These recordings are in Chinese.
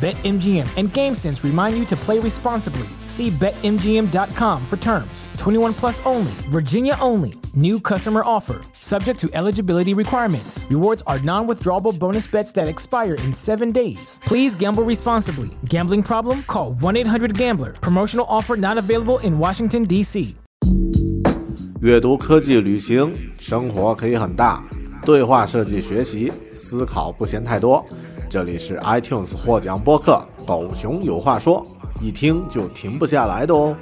BetMGM and GameSense remind you to play responsibly. See BetMGM.com for terms. 21 plus only, Virginia only. New customer offer, subject to eligibility requirements. Rewards are non withdrawable bonus bets that expire in seven days. Please gamble responsibly. Gambling problem? Call 1 800 Gambler. Promotional offer not available in Washington, D.C. 阅读、科技、旅行，生活可以很大。对话设计、学习、思考不嫌太多。 这里是 iTunes 获奖播客《狗熊有话说》，一听就停不下来的哦。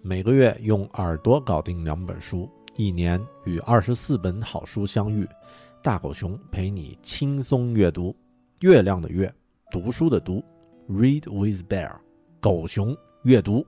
每个月用耳朵搞定两本书，一年与二十四本好书相遇。大狗熊陪你轻松阅读。月亮的月，读书的读，Read with Bear，狗熊阅读。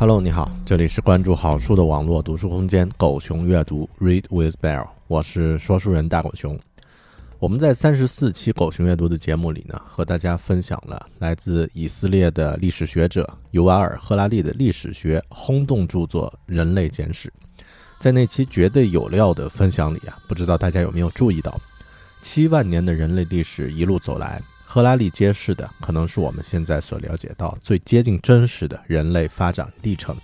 Hello，你好，这里是关注好书的网络读书空间“狗熊阅读 ”Read with Bear，我是说书人大狗熊。我们在三十四期“狗熊阅读”的节目里呢，和大家分享了来自以色列的历史学者尤瓦尔·赫拉利的历史学轰动著作《人类简史》。在那期绝对有料的分享里啊，不知道大家有没有注意到，七万年的人类历史一路走来。赫拉利揭示的可能是我们现在所了解到最接近真实的人类发展历程，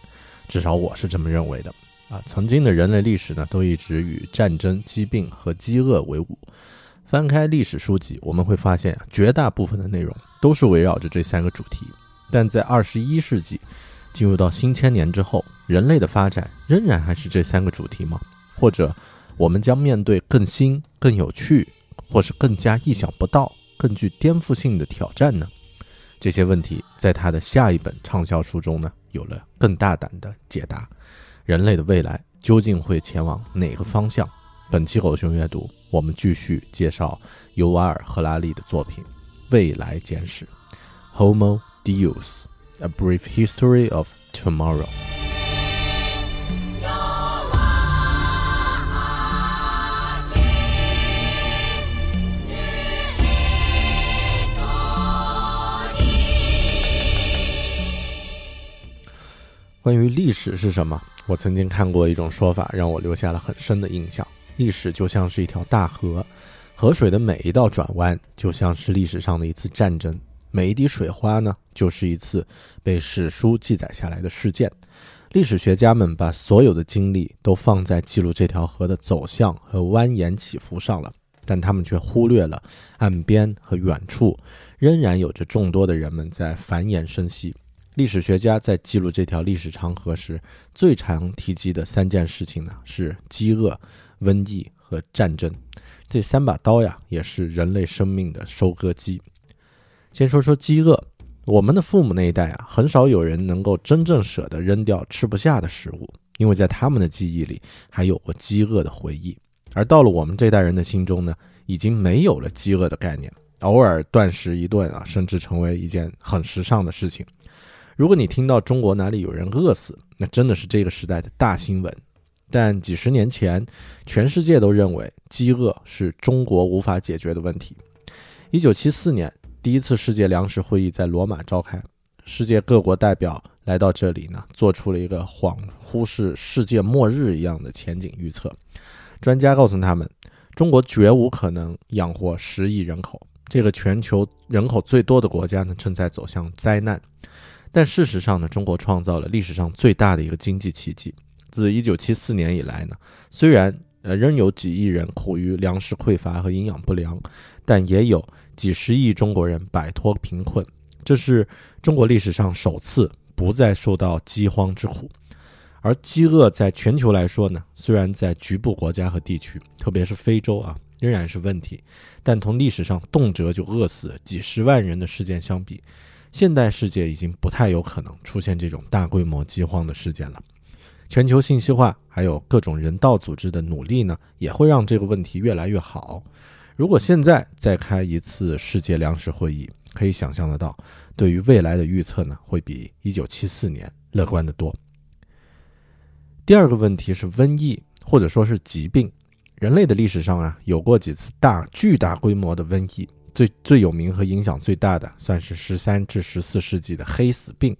至少我是这么认为的。啊，曾经的人类历史呢，都一直与战争、疾病和饥饿为伍。翻开历史书籍，我们会发现，绝大部分的内容都是围绕着这三个主题。但在二十一世纪进入到新千年之后，人类的发展仍然还是这三个主题吗？或者，我们将面对更新、更有趣，或是更加意想不到？更具颠覆性的挑战呢？这些问题在他的下一本畅销书中呢，有了更大胆的解答。人类的未来究竟会前往哪个方向？本期狗熊阅读，我们继续介绍尤瓦尔·赫拉利的作品《未来简史》（Homo Deus: A Brief History of Tomorrow）。关于历史是什么？我曾经看过一种说法，让我留下了很深的印象。历史就像是一条大河，河水的每一道转弯，就像是历史上的一次战争。每一滴水花呢，就是一次被史书记载下来的事件。历史学家们把所有的精力都放在记录这条河的走向和蜿蜒起伏上了，但他们却忽略了岸边和远处仍然有着众多的人们在繁衍生息。历史学家在记录这条历史长河时，最常提及的三件事情呢，是饥饿、瘟疫和战争。这三把刀呀，也是人类生命的收割机。先说说饥饿。我们的父母那一代啊，很少有人能够真正舍得扔掉吃不下的食物，因为在他们的记忆里还有过饥饿的回忆。而到了我们这代人的心中呢，已经没有了饥饿的概念，偶尔断食一顿啊，甚至成为一件很时尚的事情。如果你听到中国哪里有人饿死，那真的是这个时代的大新闻。但几十年前，全世界都认为饥饿是中国无法解决的问题。一九七四年。第一次世界粮食会议在罗马召开，世界各国代表来到这里呢，做出了一个恍惚是世界末日一样的前景预测。专家告诉他们，中国绝无可能养活十亿人口，这个全球人口最多的国家呢，正在走向灾难。但事实上呢，中国创造了历史上最大的一个经济奇迹。自1974年以来呢，虽然呃仍有几亿人苦于粮食匮乏和营养不良，但也有。几十亿中国人摆脱贫困，这是中国历史上首次不再受到饥荒之苦。而饥饿在全球来说呢，虽然在局部国家和地区，特别是非洲啊，仍然是问题，但同历史上动辄就饿死几十万人的事件相比，现代世界已经不太有可能出现这种大规模饥荒的事件了。全球信息化还有各种人道组织的努力呢，也会让这个问题越来越好。如果现在再开一次世界粮食会议，可以想象得到，对于未来的预测呢，会比一九七四年乐观的多。第二个问题是瘟疫，或者说是疾病。人类的历史上啊，有过几次大巨大规模的瘟疫，最最有名和影响最大的，算是十三至十四世纪的黑死病，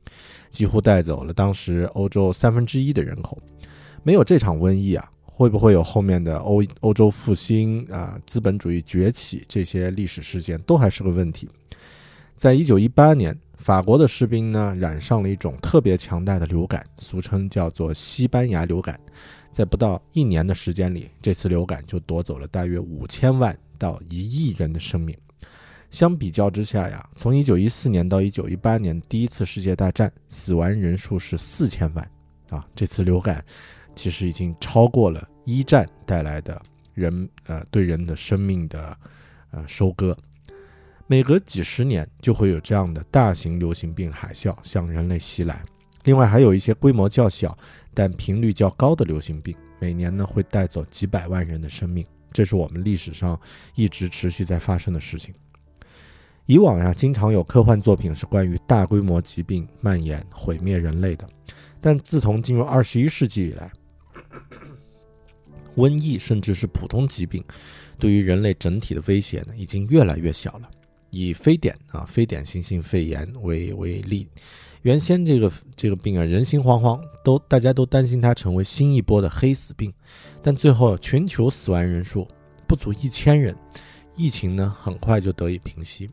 几乎带走了当时欧洲三分之一的人口。没有这场瘟疫啊。会不会有后面的欧欧洲复兴啊，资本主义崛起这些历史事件都还是个问题。在一九一八年，法国的士兵呢染上了一种特别强大的流感，俗称叫做西班牙流感。在不到一年的时间里，这次流感就夺走了大约五千万到一亿人的生命。相比较之下呀，从一九一四年到一九一八年第一次世界大战，死亡人数是四千万啊，这次流感。其实已经超过了一战带来的人呃对人的生命的呃收割，每隔几十年就会有这样的大型流行病海啸向人类袭来。另外还有一些规模较小但频率较高的流行病，每年呢会带走几百万人的生命。这是我们历史上一直持续在发生的事情。以往呀，经常有科幻作品是关于大规模疾病蔓延毁灭人类的，但自从进入二十一世纪以来，瘟疫甚至是普通疾病，对于人类整体的威胁呢，已经越来越小了。以非典啊，非典型性肺炎为为例，原先这个这个病啊，人心惶惶，都大家都担心它成为新一波的黑死病，但最后全球死亡人数不足一千人，疫情呢很快就得以平息。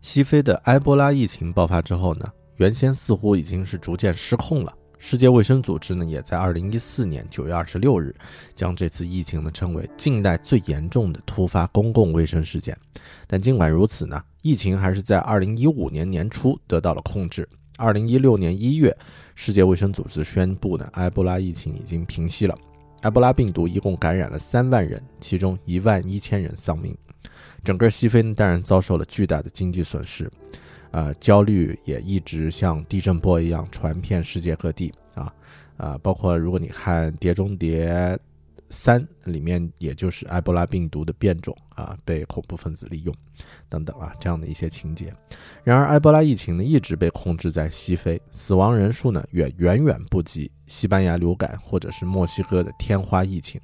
西非的埃博拉疫情爆发之后呢，原先似乎已经是逐渐失控了。世界卫生组织呢，也在二零一四年九月二十六日，将这次疫情呢称为近代最严重的突发公共卫生事件。但尽管如此呢，疫情还是在二零一五年年初得到了控制。二零一六年一月，世界卫生组织宣布呢，埃博拉疫情已经平息了。埃博拉病毒一共感染了三万人，其中一万一千人丧命。整个西非呢，当然遭受了巨大的经济损失。呃，焦虑也一直像地震波一样传遍世界各地啊啊！包括如果你看《碟中谍三》里面，也就是埃博拉病毒的变种啊，被恐怖分子利用等等啊，这样的一些情节。然而，埃博拉疫情呢一直被控制在西非，死亡人数呢远远远不及西班牙流感或者是墨西哥的天花疫情。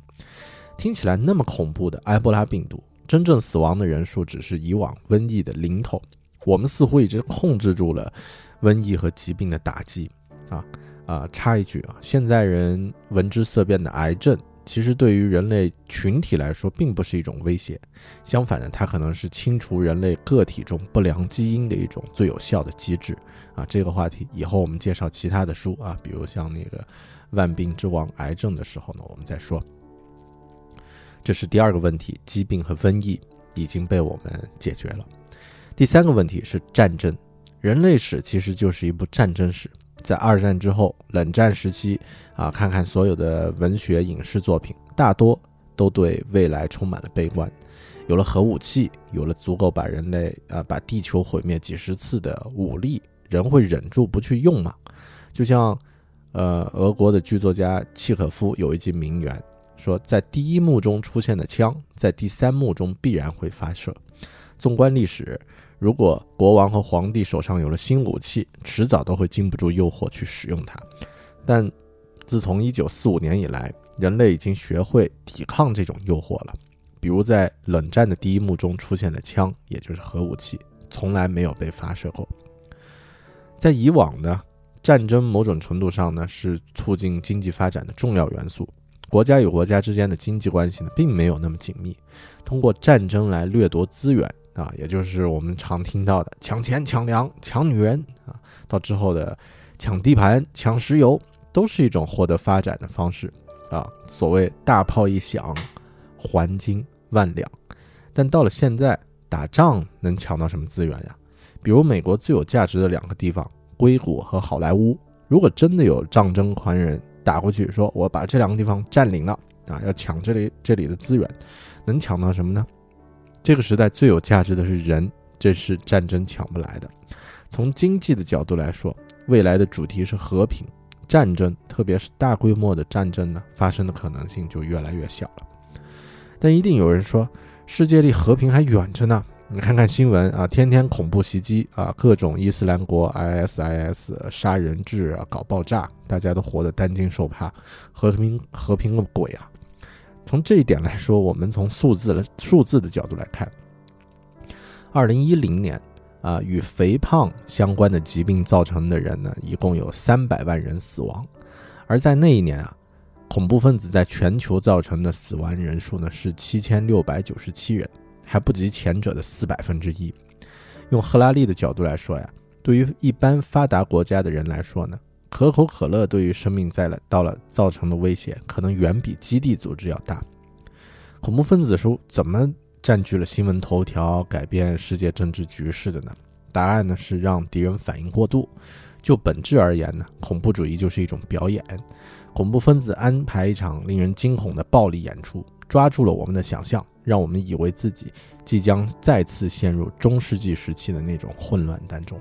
听起来那么恐怖的埃博拉病毒，真正死亡的人数只是以往瘟疫的零头。我们似乎已经控制住了瘟疫和疾病的打击，啊啊！插一句啊，现在人闻之色变的癌症其实对于人类群体来说，并不是一种威胁。相反的，它可能是清除人类个体中不良基因的一种最有效的机制。啊，这个话题以后我们介绍其他的书啊，比如像那个万病之王癌症的时候呢，我们再说。这是第二个问题，疾病和瘟疫已经被我们解决了。第三个问题是战争，人类史其实就是一部战争史。在二战之后，冷战时期啊，看看所有的文学、影视作品，大多都对未来充满了悲观。有了核武器，有了足够把人类啊把地球毁灭几十次的武力，人会忍住不去用吗？就像，呃，俄国的剧作家契诃夫有一句名言。说，在第一幕中出现的枪，在第三幕中必然会发射。纵观历史，如果国王和皇帝手上有了新武器，迟早都会经不住诱惑去使用它。但自从1945年以来，人类已经学会抵抗这种诱惑了。比如在冷战的第一幕中出现的枪，也就是核武器，从来没有被发射过。在以往呢，战争某种程度上呢是促进经济发展的重要元素。国家与国家之间的经济关系呢，并没有那么紧密。通过战争来掠夺资源啊，也就是我们常听到的抢钱、抢粮、抢女人啊，到之后的抢地盘、抢石油，都是一种获得发展的方式啊。所谓大炮一响，黄金万两。但到了现在，打仗能抢到什么资源呀？比如美国最有价值的两个地方——硅谷和好莱坞，如果真的有战争狂人。打过去，说我把这两个地方占领了啊！要抢这里这里的资源，能抢到什么呢？这个时代最有价值的是人，这是战争抢不来的。从经济的角度来说，未来的主题是和平，战争，特别是大规模的战争呢，发生的可能性就越来越小了。但一定有人说，世界离和平还远着呢。你看看新闻啊，天天恐怖袭击啊，各种伊斯兰国、ISIS 杀人质啊，搞爆炸，大家都活得担惊受怕，和平和平个鬼啊！从这一点来说，我们从数字的数字的角度来看，二零一零年啊，与肥胖相关的疾病造成的人呢，一共有三百万人死亡，而在那一年啊，恐怖分子在全球造成的死亡人数呢是七千六百九十七人。还不及前者的四百分之一。用赫拉利的角度来说呀，对于一般发达国家的人来说呢，可口可乐对于生命在了到了造成的威胁，可能远比基地组织要大。恐怖分子是怎么占据了新闻头条、改变世界政治局势的呢？答案呢是让敌人反应过度。就本质而言呢，恐怖主义就是一种表演。恐怖分子安排一场令人惊恐的暴力演出，抓住了我们的想象。让我们以为自己即将再次陷入中世纪时期的那种混乱当中。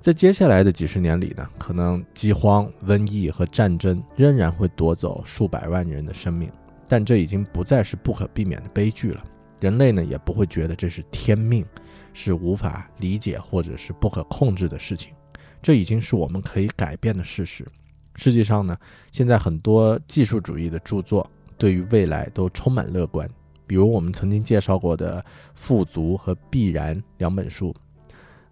在接下来的几十年里呢，可能饥荒、瘟疫和战争仍然会夺走数百万人的生命，但这已经不再是不可避免的悲剧了。人类呢，也不会觉得这是天命，是无法理解或者是不可控制的事情。这已经是我们可以改变的事实。实际上呢，现在很多技术主义的著作。对于未来都充满乐观，比如我们曾经介绍过的《富足》和《必然》两本书，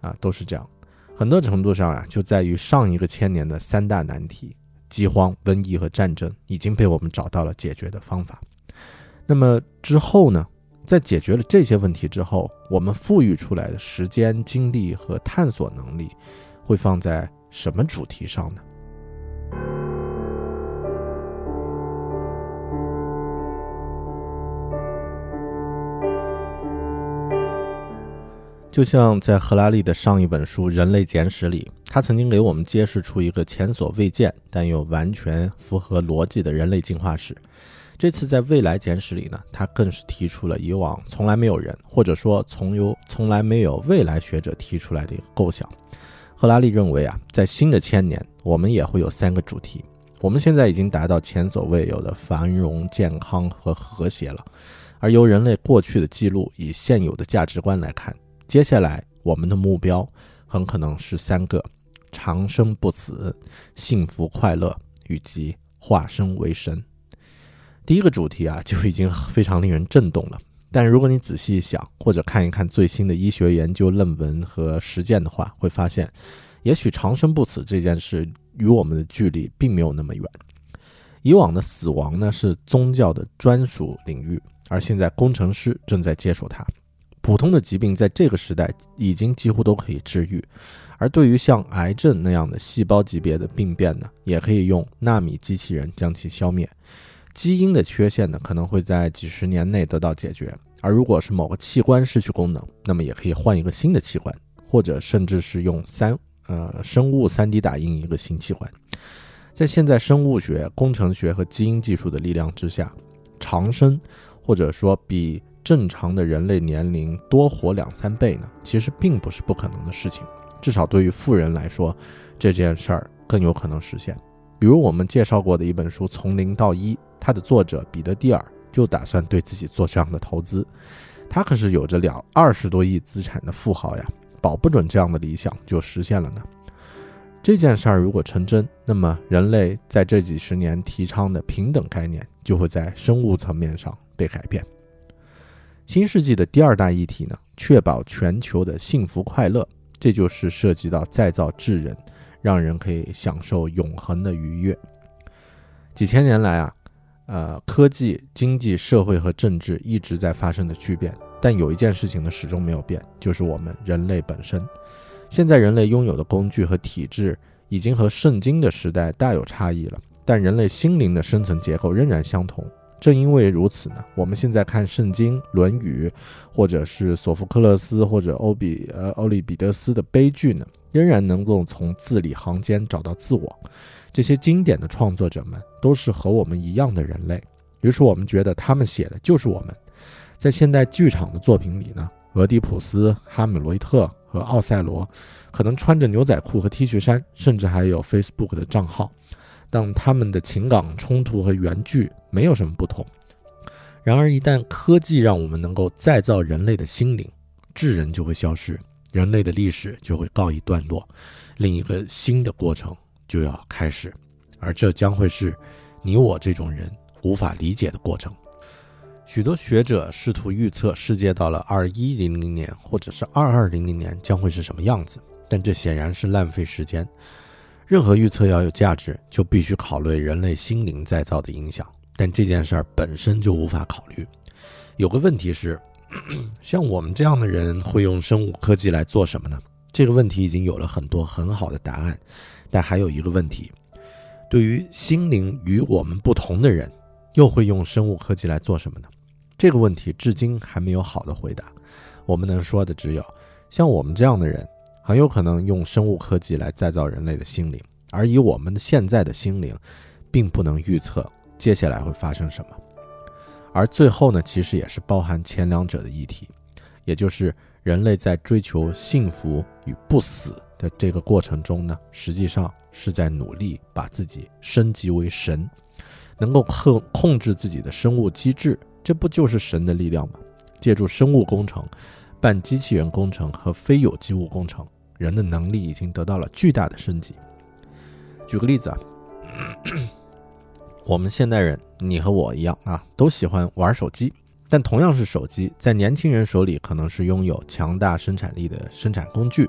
啊，都是这样。很多程度上啊，就在于上一个千年的三大难题——饥荒、瘟疫和战争，已经被我们找到了解决的方法。那么之后呢？在解决了这些问题之后，我们富裕出来的时间、精力和探索能力，会放在什么主题上呢？就像在赫拉利的上一本书《人类简史》里，他曾经给我们揭示出一个前所未见但又完全符合逻辑的人类进化史。这次在未来简史里呢，他更是提出了以往从来没有人，或者说从由从来没有未来学者提出来的一个构想。赫拉利认为啊，在新的千年，我们也会有三个主题。我们现在已经达到前所未有的繁荣、健康和和谐了，而由人类过去的记录以现有的价值观来看。接下来，我们的目标很可能是三个：长生不死、幸福快乐以及化身为神。第一个主题啊，就已经非常令人震动了。但如果你仔细一想，或者看一看最新的医学研究论文和实践的话，会发现，也许长生不死这件事与我们的距离并没有那么远。以往的死亡呢是宗教的专属领域，而现在工程师正在接手它。普通的疾病在这个时代已经几乎都可以治愈，而对于像癌症那样的细胞级别的病变呢，也可以用纳米机器人将其消灭。基因的缺陷呢，可能会在几十年内得到解决。而如果是某个器官失去功能，那么也可以换一个新的器官，或者甚至是用三呃生物 3D 打印一个新器官。在现在生物学、工程学和基因技术的力量之下，长生或者说比正常的人类年龄多活两三倍呢，其实并不是不可能的事情。至少对于富人来说，这件事儿更有可能实现。比如我们介绍过的一本书《从零到一》，它的作者彼得·蒂尔。就打算对自己做这样的投资，他可是有着两二十多亿资产的富豪呀，保不准这样的理想就实现了呢。这件事儿如果成真，那么人类在这几十年提倡的平等概念就会在生物层面上被改变。新世纪的第二大议题呢，确保全球的幸福快乐，这就是涉及到再造智人，让人可以享受永恒的愉悦。几千年来啊。呃，科技、经济、社会和政治一直在发生的巨变，但有一件事情呢始终没有变，就是我们人类本身。现在人类拥有的工具和体制已经和圣经的时代大有差异了，但人类心灵的深层结构仍然相同。正因为如此呢，我们现在看圣经、论语，或者是索福克勒斯或者欧比呃欧利彼得斯的悲剧呢，仍然能够从字里行间找到自我。这些经典的创作者们都是和我们一样的人类，于是我们觉得他们写的就是我们。在现代剧场的作品里呢，俄狄浦斯、哈姆雷特和奥赛罗可能穿着牛仔裤和 T 恤衫，甚至还有 Facebook 的账号，但他们的情感冲突和原剧没有什么不同。然而，一旦科技让我们能够再造人类的心灵，智人就会消失，人类的历史就会告一段落，另一个新的过程。就要开始，而这将会是你我这种人无法理解的过程。许多学者试图预测世界到了二一零零年或者是二二零零年将会是什么样子，但这显然是浪费时间。任何预测要有价值，就必须考虑人类心灵再造的影响，但这件事儿本身就无法考虑。有个问题是，像我们这样的人会用生物科技来做什么呢？这个问题已经有了很多很好的答案。但还有一个问题，对于心灵与我们不同的人，又会用生物科技来做什么呢？这个问题至今还没有好的回答。我们能说的只有，像我们这样的人，很有可能用生物科技来再造人类的心灵，而以我们现在的心灵，并不能预测接下来会发生什么。而最后呢，其实也是包含前两者的议题，也就是人类在追求幸福与不死。的这个过程中呢，实际上是在努力把自己升级为神，能够控控制自己的生物机制，这不就是神的力量吗？借助生物工程、半机器人工程和非有机物工程，人的能力已经得到了巨大的升级。举个例子啊，我们现代人，你和我一样啊，都喜欢玩手机，但同样是手机，在年轻人手里可能是拥有强大生产力的生产工具。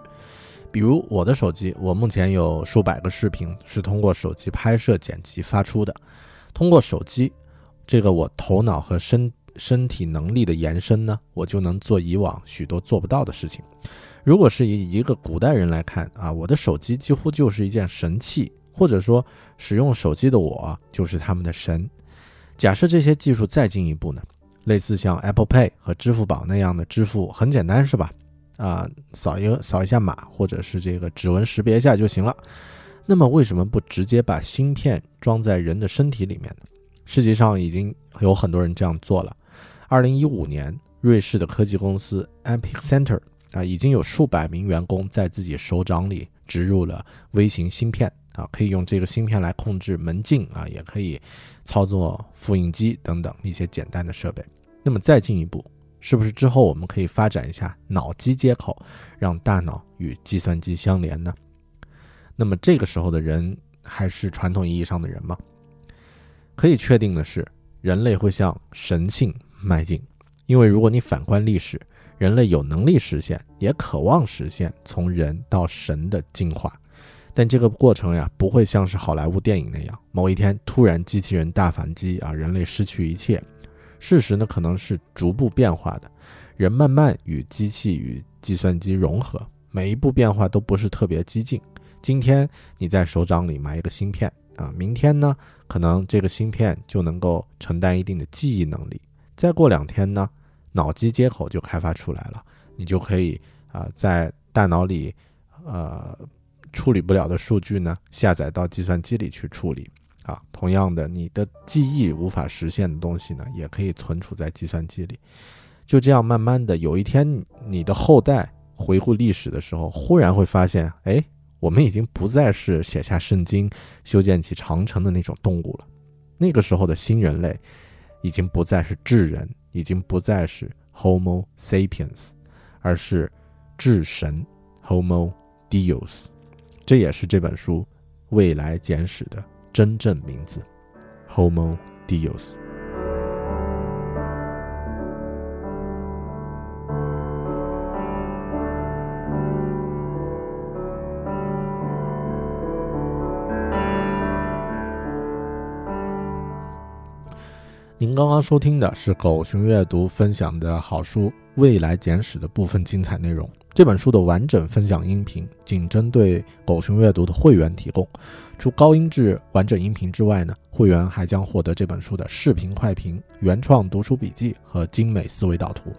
比如我的手机，我目前有数百个视频是通过手机拍摄、剪辑发出的。通过手机，这个我头脑和身身体能力的延伸呢，我就能做以往许多做不到的事情。如果是以一个古代人来看啊，我的手机几乎就是一件神器，或者说使用手机的我就是他们的神。假设这些技术再进一步呢，类似像 Apple Pay 和支付宝那样的支付，很简单是吧？啊，扫一个扫一下码，或者是这个指纹识别一下就行了。那么为什么不直接把芯片装在人的身体里面呢？实际上已经有很多人这样做了。二零一五年，瑞士的科技公司 Epicenter 啊，已经有数百名员工在自己手掌里植入了微型芯片啊，可以用这个芯片来控制门禁啊，也可以操作复印机等等一些简单的设备。那么再进一步。是不是之后我们可以发展一下脑机接口，让大脑与计算机相连呢？那么这个时候的人还是传统意义上的人吗？可以确定的是，人类会向神性迈进，因为如果你反观历史，人类有能力实现，也渴望实现从人到神的进化。但这个过程呀，不会像是好莱坞电影那样，某一天突然机器人大反击啊，人类失去一切。事实呢，可能是逐步变化的，人慢慢与机器与计算机融合，每一步变化都不是特别激进。今天你在手掌里埋一个芯片啊，明天呢，可能这个芯片就能够承担一定的记忆能力，再过两天呢，脑机接口就开发出来了，你就可以啊，在大脑里，呃。处理不了的数据呢，下载到计算机里去处理啊。同样的，你的记忆无法实现的东西呢，也可以存储在计算机里。就这样，慢慢的，有一天你的后代回顾历史的时候，忽然会发现，哎，我们已经不再是写下圣经、修建起长城的那种动物了。那个时候的新人类，已经不再是智人，已经不再是 Homo sapiens，而是智神 Homo Deus。这也是这本书《未来简史》的真正名字，Homo Deus。您刚刚收听的是狗熊阅读分享的好书《未来简史》的部分精彩内容。这本书的完整分享音频仅针对狗熊阅读的会员提供。除高音质完整音频之外呢，会员还将获得这本书的视频快评、原创读书笔记和精美思维导图。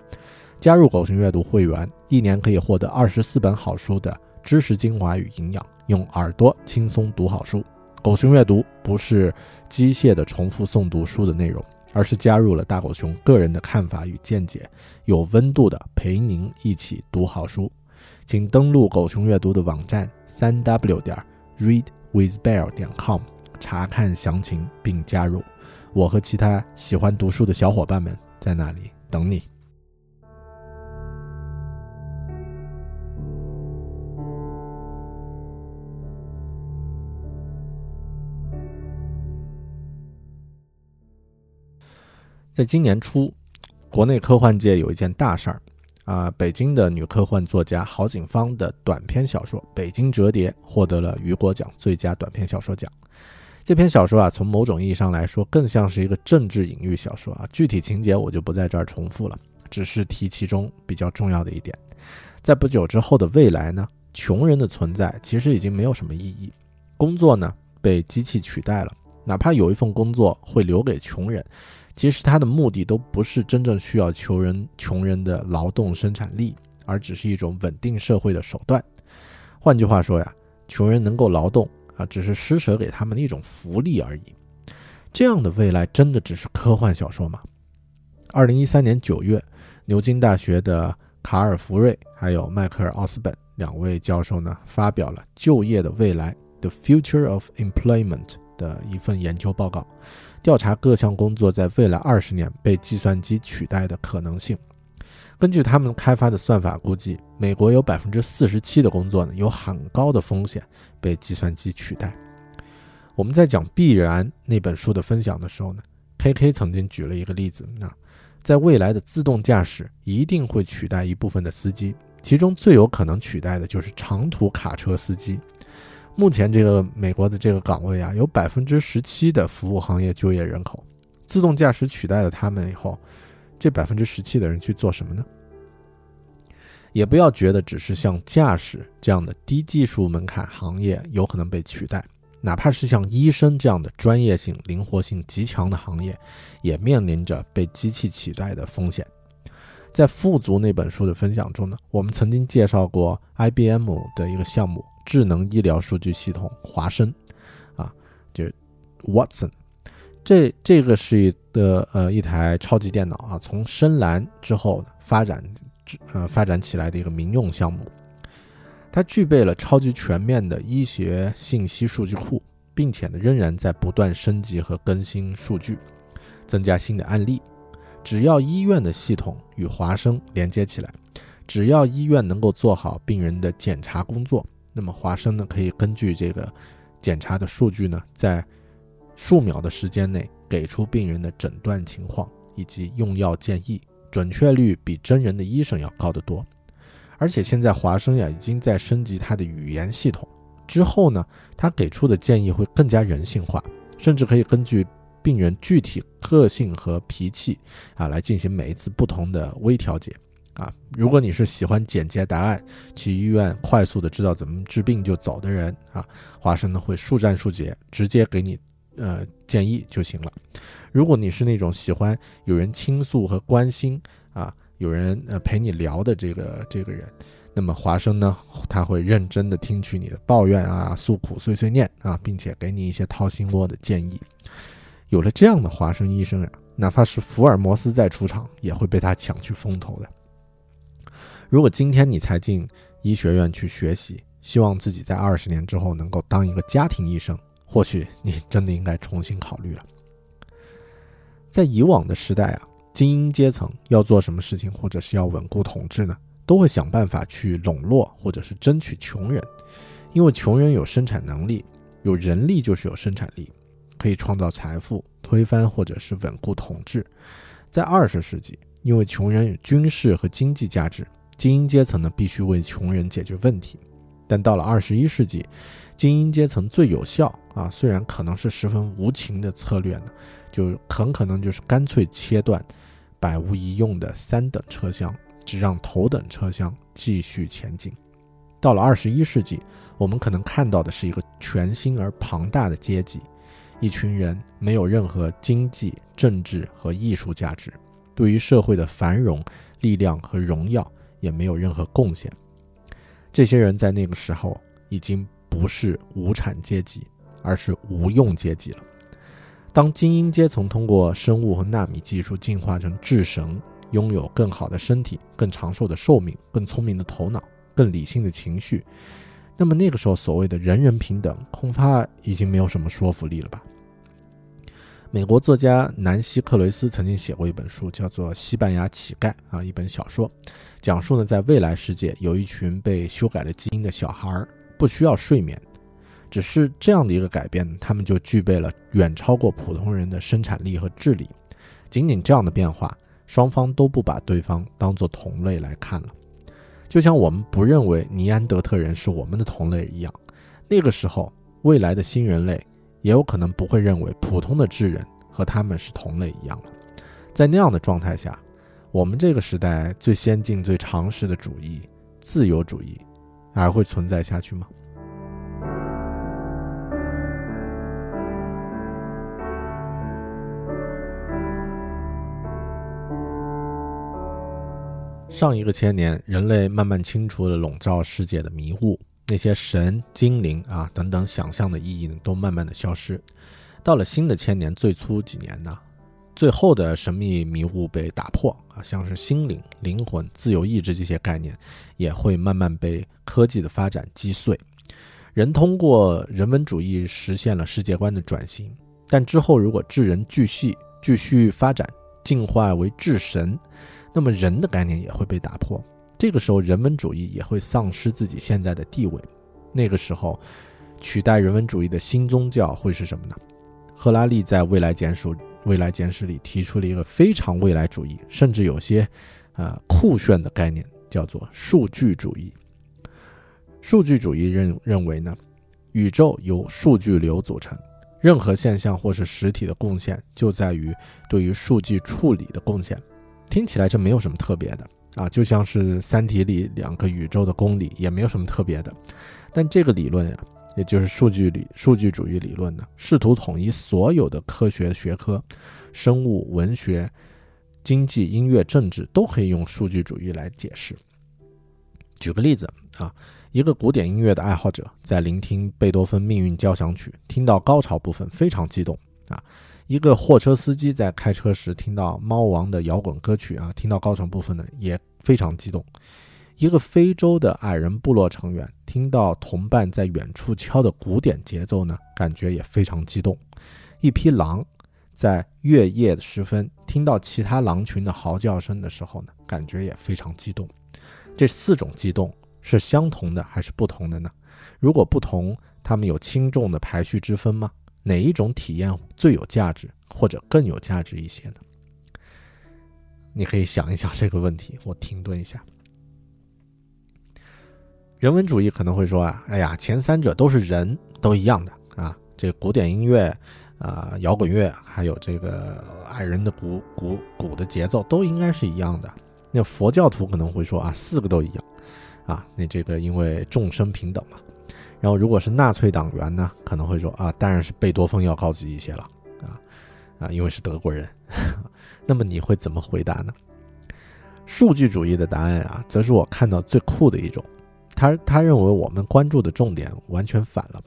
加入狗熊阅读会员，一年可以获得二十四本好书的知识精华与营养，用耳朵轻松读好书。狗熊阅读不是机械的重复诵读书的内容。而是加入了大狗熊个人的看法与见解，有温度的陪您一起读好书，请登录狗熊阅读的网站三 w 点 readwithbear 点 com 查看详情并加入。我和其他喜欢读书的小伙伴们在那里等你。在今年初，国内科幻界有一件大事儿，啊，北京的女科幻作家郝景芳的短篇小说《北京折叠》获得了雨果奖最佳短篇小说奖。这篇小说啊，从某种意义上来说，更像是一个政治隐喻小说啊。具体情节我就不在这儿重复了，只是提其中比较重要的一点：在不久之后的未来呢，穷人的存在其实已经没有什么意义，工作呢被机器取代了，哪怕有一份工作会留给穷人。其实他的目的都不是真正需要穷人穷人的劳动生产力，而只是一种稳定社会的手段。换句话说呀，穷人能够劳动啊，只是施舍给他们的一种福利而已。这样的未来真的只是科幻小说吗？二零一三年九月，牛津大学的卡尔福瑞还有迈克尔奥斯本两位教授呢，发表了《就业的未来》（The Future of Employment） 的一份研究报告。调查各项工作在未来二十年被计算机取代的可能性。根据他们开发的算法估计，美国有百分之四十七的工作呢有很高的风险被计算机取代。我们在讲《必然》那本书的分享的时候呢，K K 曾经举了一个例子，那在未来的自动驾驶一定会取代一部分的司机，其中最有可能取代的就是长途卡车司机。目前这个美国的这个岗位啊，有百分之十七的服务行业就业人口，自动驾驶取代了他们以后，这百分之十七的人去做什么呢？也不要觉得只是像驾驶这样的低技术门槛行业有可能被取代，哪怕是像医生这样的专业性、灵活性极强的行业，也面临着被机器取代的风险。在富足那本书的分享中呢，我们曾经介绍过 IBM 的一个项目。智能医疗数据系统华生，啊，就是 Watson，这这个是一的呃一台超级电脑啊，从深蓝之后发展呃发展起来的一个民用项目，它具备了超级全面的医学信息数据库，并且呢仍然在不断升级和更新数据，增加新的案例。只要医院的系统与华生连接起来，只要医院能够做好病人的检查工作。那么华生呢，可以根据这个检查的数据呢，在数秒的时间内给出病人的诊断情况以及用药建议，准确率比真人的医生要高得多。而且现在华生呀，已经在升级它的语言系统，之后呢，他给出的建议会更加人性化，甚至可以根据病人具体个性和脾气啊来进行每一次不同的微调节。啊，如果你是喜欢简洁答案、去医院快速的知道怎么治病就走的人啊，华生呢会速战速决，直接给你呃建议就行了。如果你是那种喜欢有人倾诉和关心啊，有人呃陪你聊的这个这个人，那么华生呢他会认真的听取你的抱怨啊、诉苦、碎碎念啊，并且给你一些掏心窝的建议。有了这样的华生医生啊，哪怕是福尔摩斯再出场，也会被他抢去风头的。如果今天你才进医学院去学习，希望自己在二十年之后能够当一个家庭医生，或许你真的应该重新考虑了。在以往的时代啊，精英阶层要做什么事情，或者是要稳固统治呢，都会想办法去笼络或者是争取穷人，因为穷人有生产能力，有人力就是有生产力，可以创造财富，推翻或者是稳固统治。在二十世纪，因为穷人有军事和经济价值。精英阶层呢，必须为穷人解决问题，但到了二十一世纪，精英阶层最有效啊，虽然可能是十分无情的策略呢，就很可能就是干脆切断百无一用的三等车厢，只让头等车厢继续前进。到了二十一世纪，我们可能看到的是一个全新而庞大的阶级，一群人没有任何经济、政治和艺术价值，对于社会的繁荣、力量和荣耀。也没有任何贡献。这些人在那个时候已经不是无产阶级，而是无用阶级了。当精英阶层通过生物和纳米技术进化成智神，拥有更好的身体、更长寿的寿命、更聪明的头脑、更理性的情绪，那么那个时候所谓的人人平等，恐怕已经没有什么说服力了吧？美国作家南希·克雷斯曾经写过一本书，叫做《西班牙乞丐》啊，一本小说，讲述呢，在未来世界有一群被修改了基因的小孩儿，不需要睡眠，只是这样的一个改变，他们就具备了远超过普通人的生产力和智力。仅仅这样的变化，双方都不把对方当作同类来看了，就像我们不认为尼安德特人是我们的同类一样。那个时候，未来的新人类。也有可能不会认为普通的智人和他们是同类一样了。在那样的状态下，我们这个时代最先进、最常识的主义——自由主义，还会存在下去吗？上一个千年，人类慢慢清除了笼罩世界的迷雾。那些神、精灵啊等等想象的意义呢，都慢慢的消失。到了新的千年最初几年呢，最后的神秘迷雾被打破啊，像是心灵、灵魂、自由意志这些概念，也会慢慢被科技的发展击碎。人通过人文主义实现了世界观的转型，但之后如果智人继续继续发展，进化为智神，那么人的概念也会被打破。这个时候，人文主义也会丧失自己现在的地位。那个时候，取代人文主义的新宗教会是什么呢？赫拉利在《未来简史》《未来简史》里提出了一个非常未来主义，甚至有些啊酷炫的概念，叫做数据主义。数据主义认认为呢，宇宙由数据流组成，任何现象或是实体的贡献就在于对于数据处理的贡献。听起来这没有什么特别的。啊，就像是《三体》里两个宇宙的公理，也没有什么特别的。但这个理论呀，也就是数据理、数据主义理论呢，试图统一所有的科学学科，生物、文学、经济、音乐、政治都可以用数据主义来解释。举个例子啊，一个古典音乐的爱好者在聆听贝多芬《命运交响曲》，听到高潮部分非常激动啊。一个货车司机在开车时听到猫王的摇滚歌曲啊，听到高潮部分呢也非常激动。一个非洲的矮人部落成员听到同伴在远处敲的鼓点节奏呢，感觉也非常激动。一匹狼在月夜时分听到其他狼群的嚎叫声的时候呢，感觉也非常激动。这四种激动是相同的还是不同的呢？如果不同，它们有轻重的排序之分吗？哪一种体验最有价值，或者更有价值一些呢？你可以想一想这个问题。我停顿一下。人文主义可能会说啊，哎呀，前三者都是人，都一样的啊，这古典音乐。啊，摇滚乐还有这个矮人的鼓鼓鼓的节奏都应该是一样的。那佛教徒可能会说啊，四个都一样啊。那这个因为众生平等嘛。然后如果是纳粹党员呢，可能会说啊，当然是贝多芬要高级一些了啊啊，因为是德国人。那么你会怎么回答呢？数据主义的答案啊，则是我看到最酷的一种。他他认为我们关注的重点完全反了。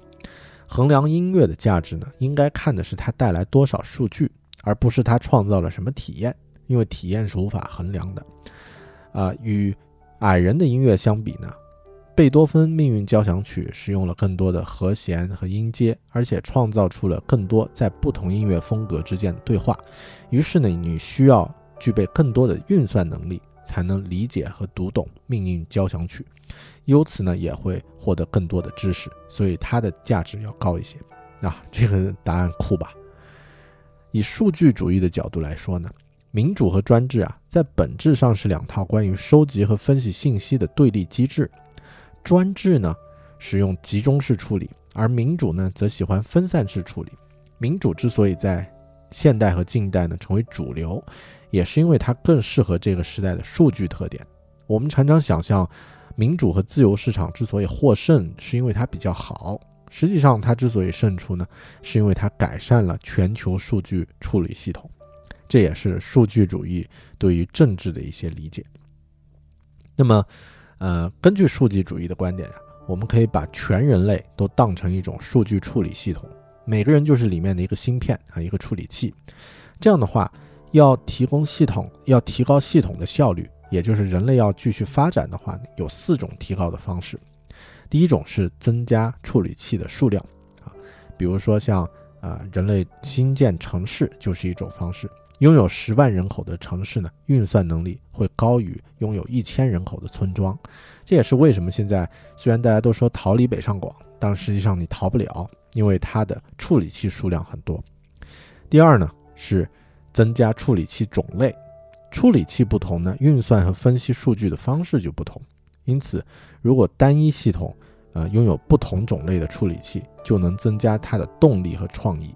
衡量音乐的价值呢，应该看的是它带来多少数据，而不是它创造了什么体验，因为体验是无法衡量的。啊，与矮人的音乐相比呢，贝多芬《命运交响曲》使用了更多的和弦和音阶，而且创造出了更多在不同音乐风格之间的对话。于是呢，你需要具备更多的运算能力，才能理解和读懂《命运交响曲》。由此呢，也会获得更多的知识，所以它的价值要高一些。啊，这个答案酷吧？以数据主义的角度来说呢，民主和专制啊，在本质上是两套关于收集和分析信息的对立机制。专制呢，使用集中式处理，而民主呢，则喜欢分散式处理。民主之所以在现代和近代呢成为主流，也是因为它更适合这个时代的数据特点。我们常常想象。民主和自由市场之所以获胜，是因为它比较好。实际上，它之所以胜出呢，是因为它改善了全球数据处理系统。这也是数据主义对于政治的一些理解。那么，呃，根据数据主义的观点呀，我们可以把全人类都当成一种数据处理系统，每个人就是里面的一个芯片啊，一个处理器。这样的话，要提供系统，要提高系统的效率。也就是人类要继续发展的话，有四种提高的方式。第一种是增加处理器的数量啊，比如说像啊人类新建城市就是一种方式。拥有十万人口的城市呢，运算能力会高于拥有一千人口的村庄。这也是为什么现在虽然大家都说逃离北上广，但实际上你逃不了，因为它的处理器数量很多。第二呢是增加处理器种类。处理器不同呢，运算和分析数据的方式就不同。因此，如果单一系统，呃，拥有不同种类的处理器，就能增加它的动力和创意。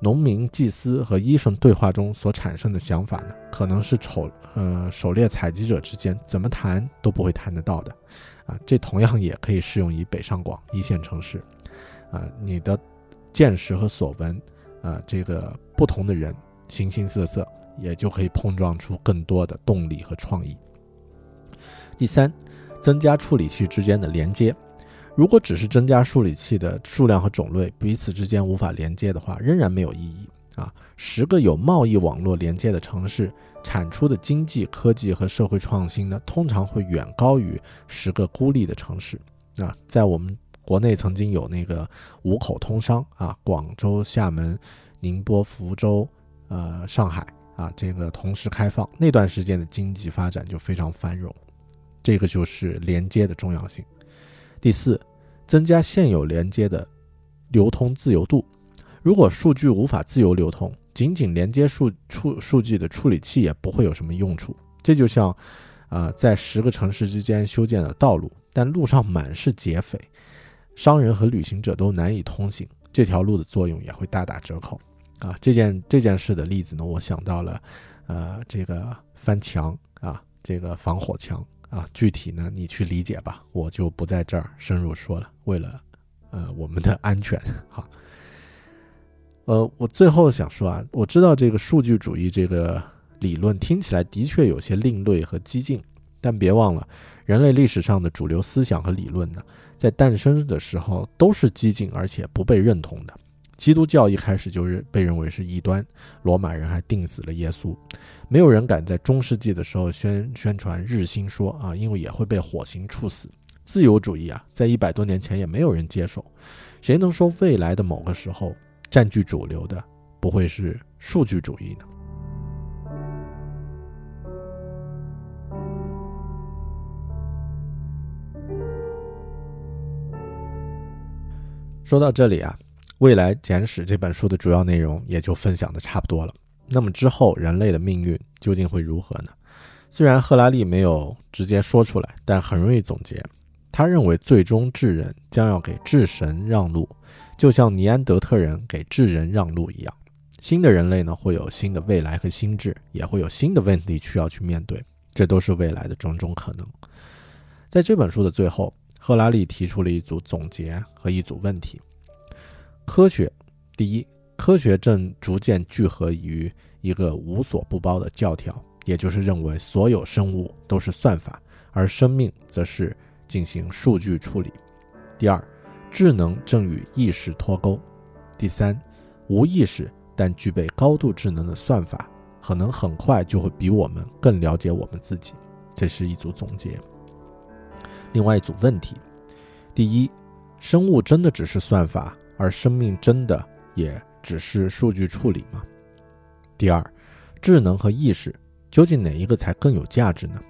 农民、祭司和医生对话中所产生的想法呢，可能是狩呃狩猎采集者之间怎么谈都不会谈得到的。啊，这同样也可以适用于北上广一线城市。啊，你的见识和所闻，啊，这个不同的人，形形色色。也就可以碰撞出更多的动力和创意。第三，增加处理器之间的连接。如果只是增加处理器的数量和种类，彼此之间无法连接的话，仍然没有意义啊。十个有贸易网络连接的城市产出的经济、科技和社会创新呢，通常会远高于十个孤立的城市啊。在我们国内曾经有那个五口通商啊，广州、厦门、宁波、福州、呃，上海。啊，这个同时开放那段时间的经济发展就非常繁荣，这个就是连接的重要性。第四，增加现有连接的流通自由度。如果数据无法自由流通，仅仅连接数处数据的处理器也不会有什么用处。这就像，啊，在十个城市之间修建了道路，但路上满是劫匪，商人和旅行者都难以通行，这条路的作用也会大打折扣。啊，这件这件事的例子呢，我想到了，呃，这个翻墙啊，这个防火墙啊，具体呢你去理解吧，我就不在这儿深入说了，为了呃我们的安全哈。呃，我最后想说啊，我知道这个数据主义这个理论听起来的确有些另类和激进，但别忘了，人类历史上的主流思想和理论呢，在诞生的时候都是激进而且不被认同的。基督教一开始就是被认为是异端，罗马人还定死了耶稣，没有人敢在中世纪的时候宣宣传日心说啊，因为也会被火刑处死。自由主义啊，在一百多年前也没有人接受，谁能说未来的某个时候占据主流的不会是数据主义呢？说到这里啊。未来简史这本书的主要内容也就分享的差不多了。那么之后人类的命运究竟会如何呢？虽然赫拉利没有直接说出来，但很容易总结。他认为最终智人将要给智神让路，就像尼安德特人给智人让路一样。新的人类呢，会有新的未来和心智，也会有新的问题需要去面对，这都是未来的种种可能。在这本书的最后，赫拉利提出了一组总结和一组问题：科学，第一，科学正逐渐聚合于一个无所不包的教条，也就是认为所有生物都是算法，而生命则是进行数据处理。第二，智能正与意识脱钩。第三，无意识但具备高度智能的算法，可能很快就会比我们更了解我们自己。这是一组总结。另外一组问题：第一，生物真的只是算法，而生命真的也只是数据处理吗？第二，智能和意识究竟哪一个才更有价值呢？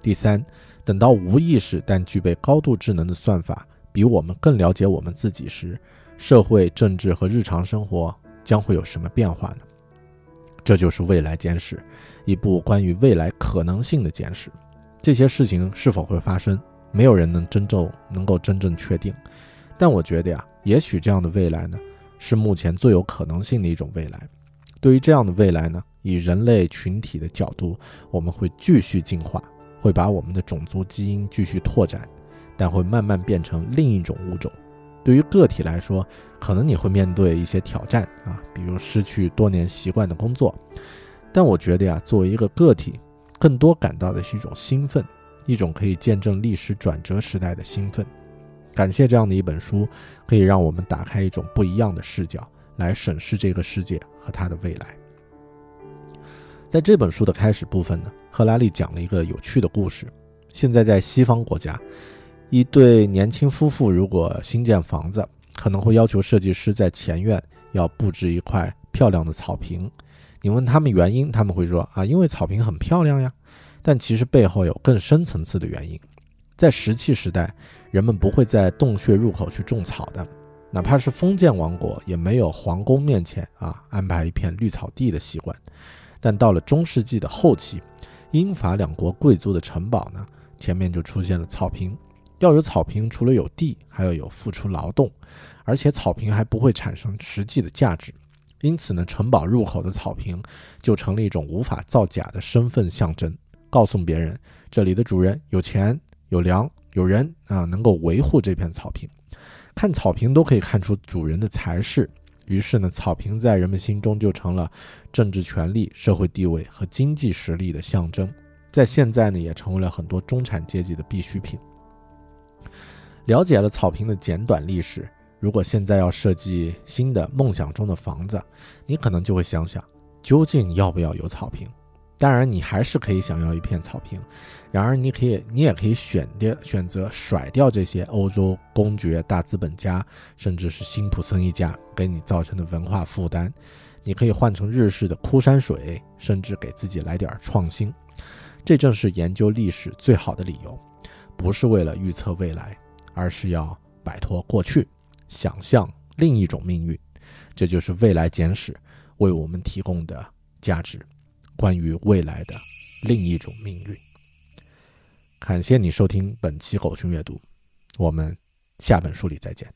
第三，等到无意识但具备高度智能的算法比我们更了解我们自己时，社会、政治和日常生活将会有什么变化呢？这就是《未来简史》，一部关于未来可能性的简史。这些事情是否会发生？没有人能真正能够真正确定，但我觉得呀，也许这样的未来呢，是目前最有可能性的一种未来。对于这样的未来呢，以人类群体的角度，我们会继续进化，会把我们的种族基因继续拓展，但会慢慢变成另一种物种。对于个体来说，可能你会面对一些挑战啊，比如失去多年习惯的工作。但我觉得呀，作为一个个体，更多感到的是一种兴奋。一种可以见证历史转折时代的兴奋，感谢这样的一本书，可以让我们打开一种不一样的视角来审视这个世界和它的未来。在这本书的开始部分呢，赫拉利讲了一个有趣的故事。现在在西方国家，一对年轻夫妇如果新建房子，可能会要求设计师在前院要布置一块漂亮的草坪。你问他们原因，他们会说啊，因为草坪很漂亮呀。但其实背后有更深层次的原因，在石器时代，人们不会在洞穴入口去种草的，哪怕是封建王国，也没有皇宫面前啊安排一片绿草地的习惯。但到了中世纪的后期，英法两国贵族的城堡呢，前面就出现了草坪。要有草坪，除了有地，还要有付出劳动，而且草坪还不会产生实际的价值。因此呢，城堡入口的草坪就成了一种无法造假的身份象征。告诉别人，这里的主人有钱、有粮、有人啊，能够维护这片草坪。看草坪都可以看出主人的才识。于是呢，草坪在人们心中就成了政治权力、社会地位和经济实力的象征。在现在呢，也成为了很多中产阶级的必需品。了解了草坪的简短历史，如果现在要设计新的梦想中的房子，你可能就会想想，究竟要不要有草坪？当然，你还是可以想要一片草坪。然而，你可以，你也可以选掉选择甩掉这些欧洲公爵、大资本家，甚至是辛普森一家给你造成的文化负担。你可以换成日式的枯山水，甚至给自己来点创新。这正是研究历史最好的理由，不是为了预测未来，而是要摆脱过去，想象另一种命运。这就是未来简史为我们提供的价值。关于未来的另一种命运。感谢你收听本期狗熊阅读，我们下本书里再见。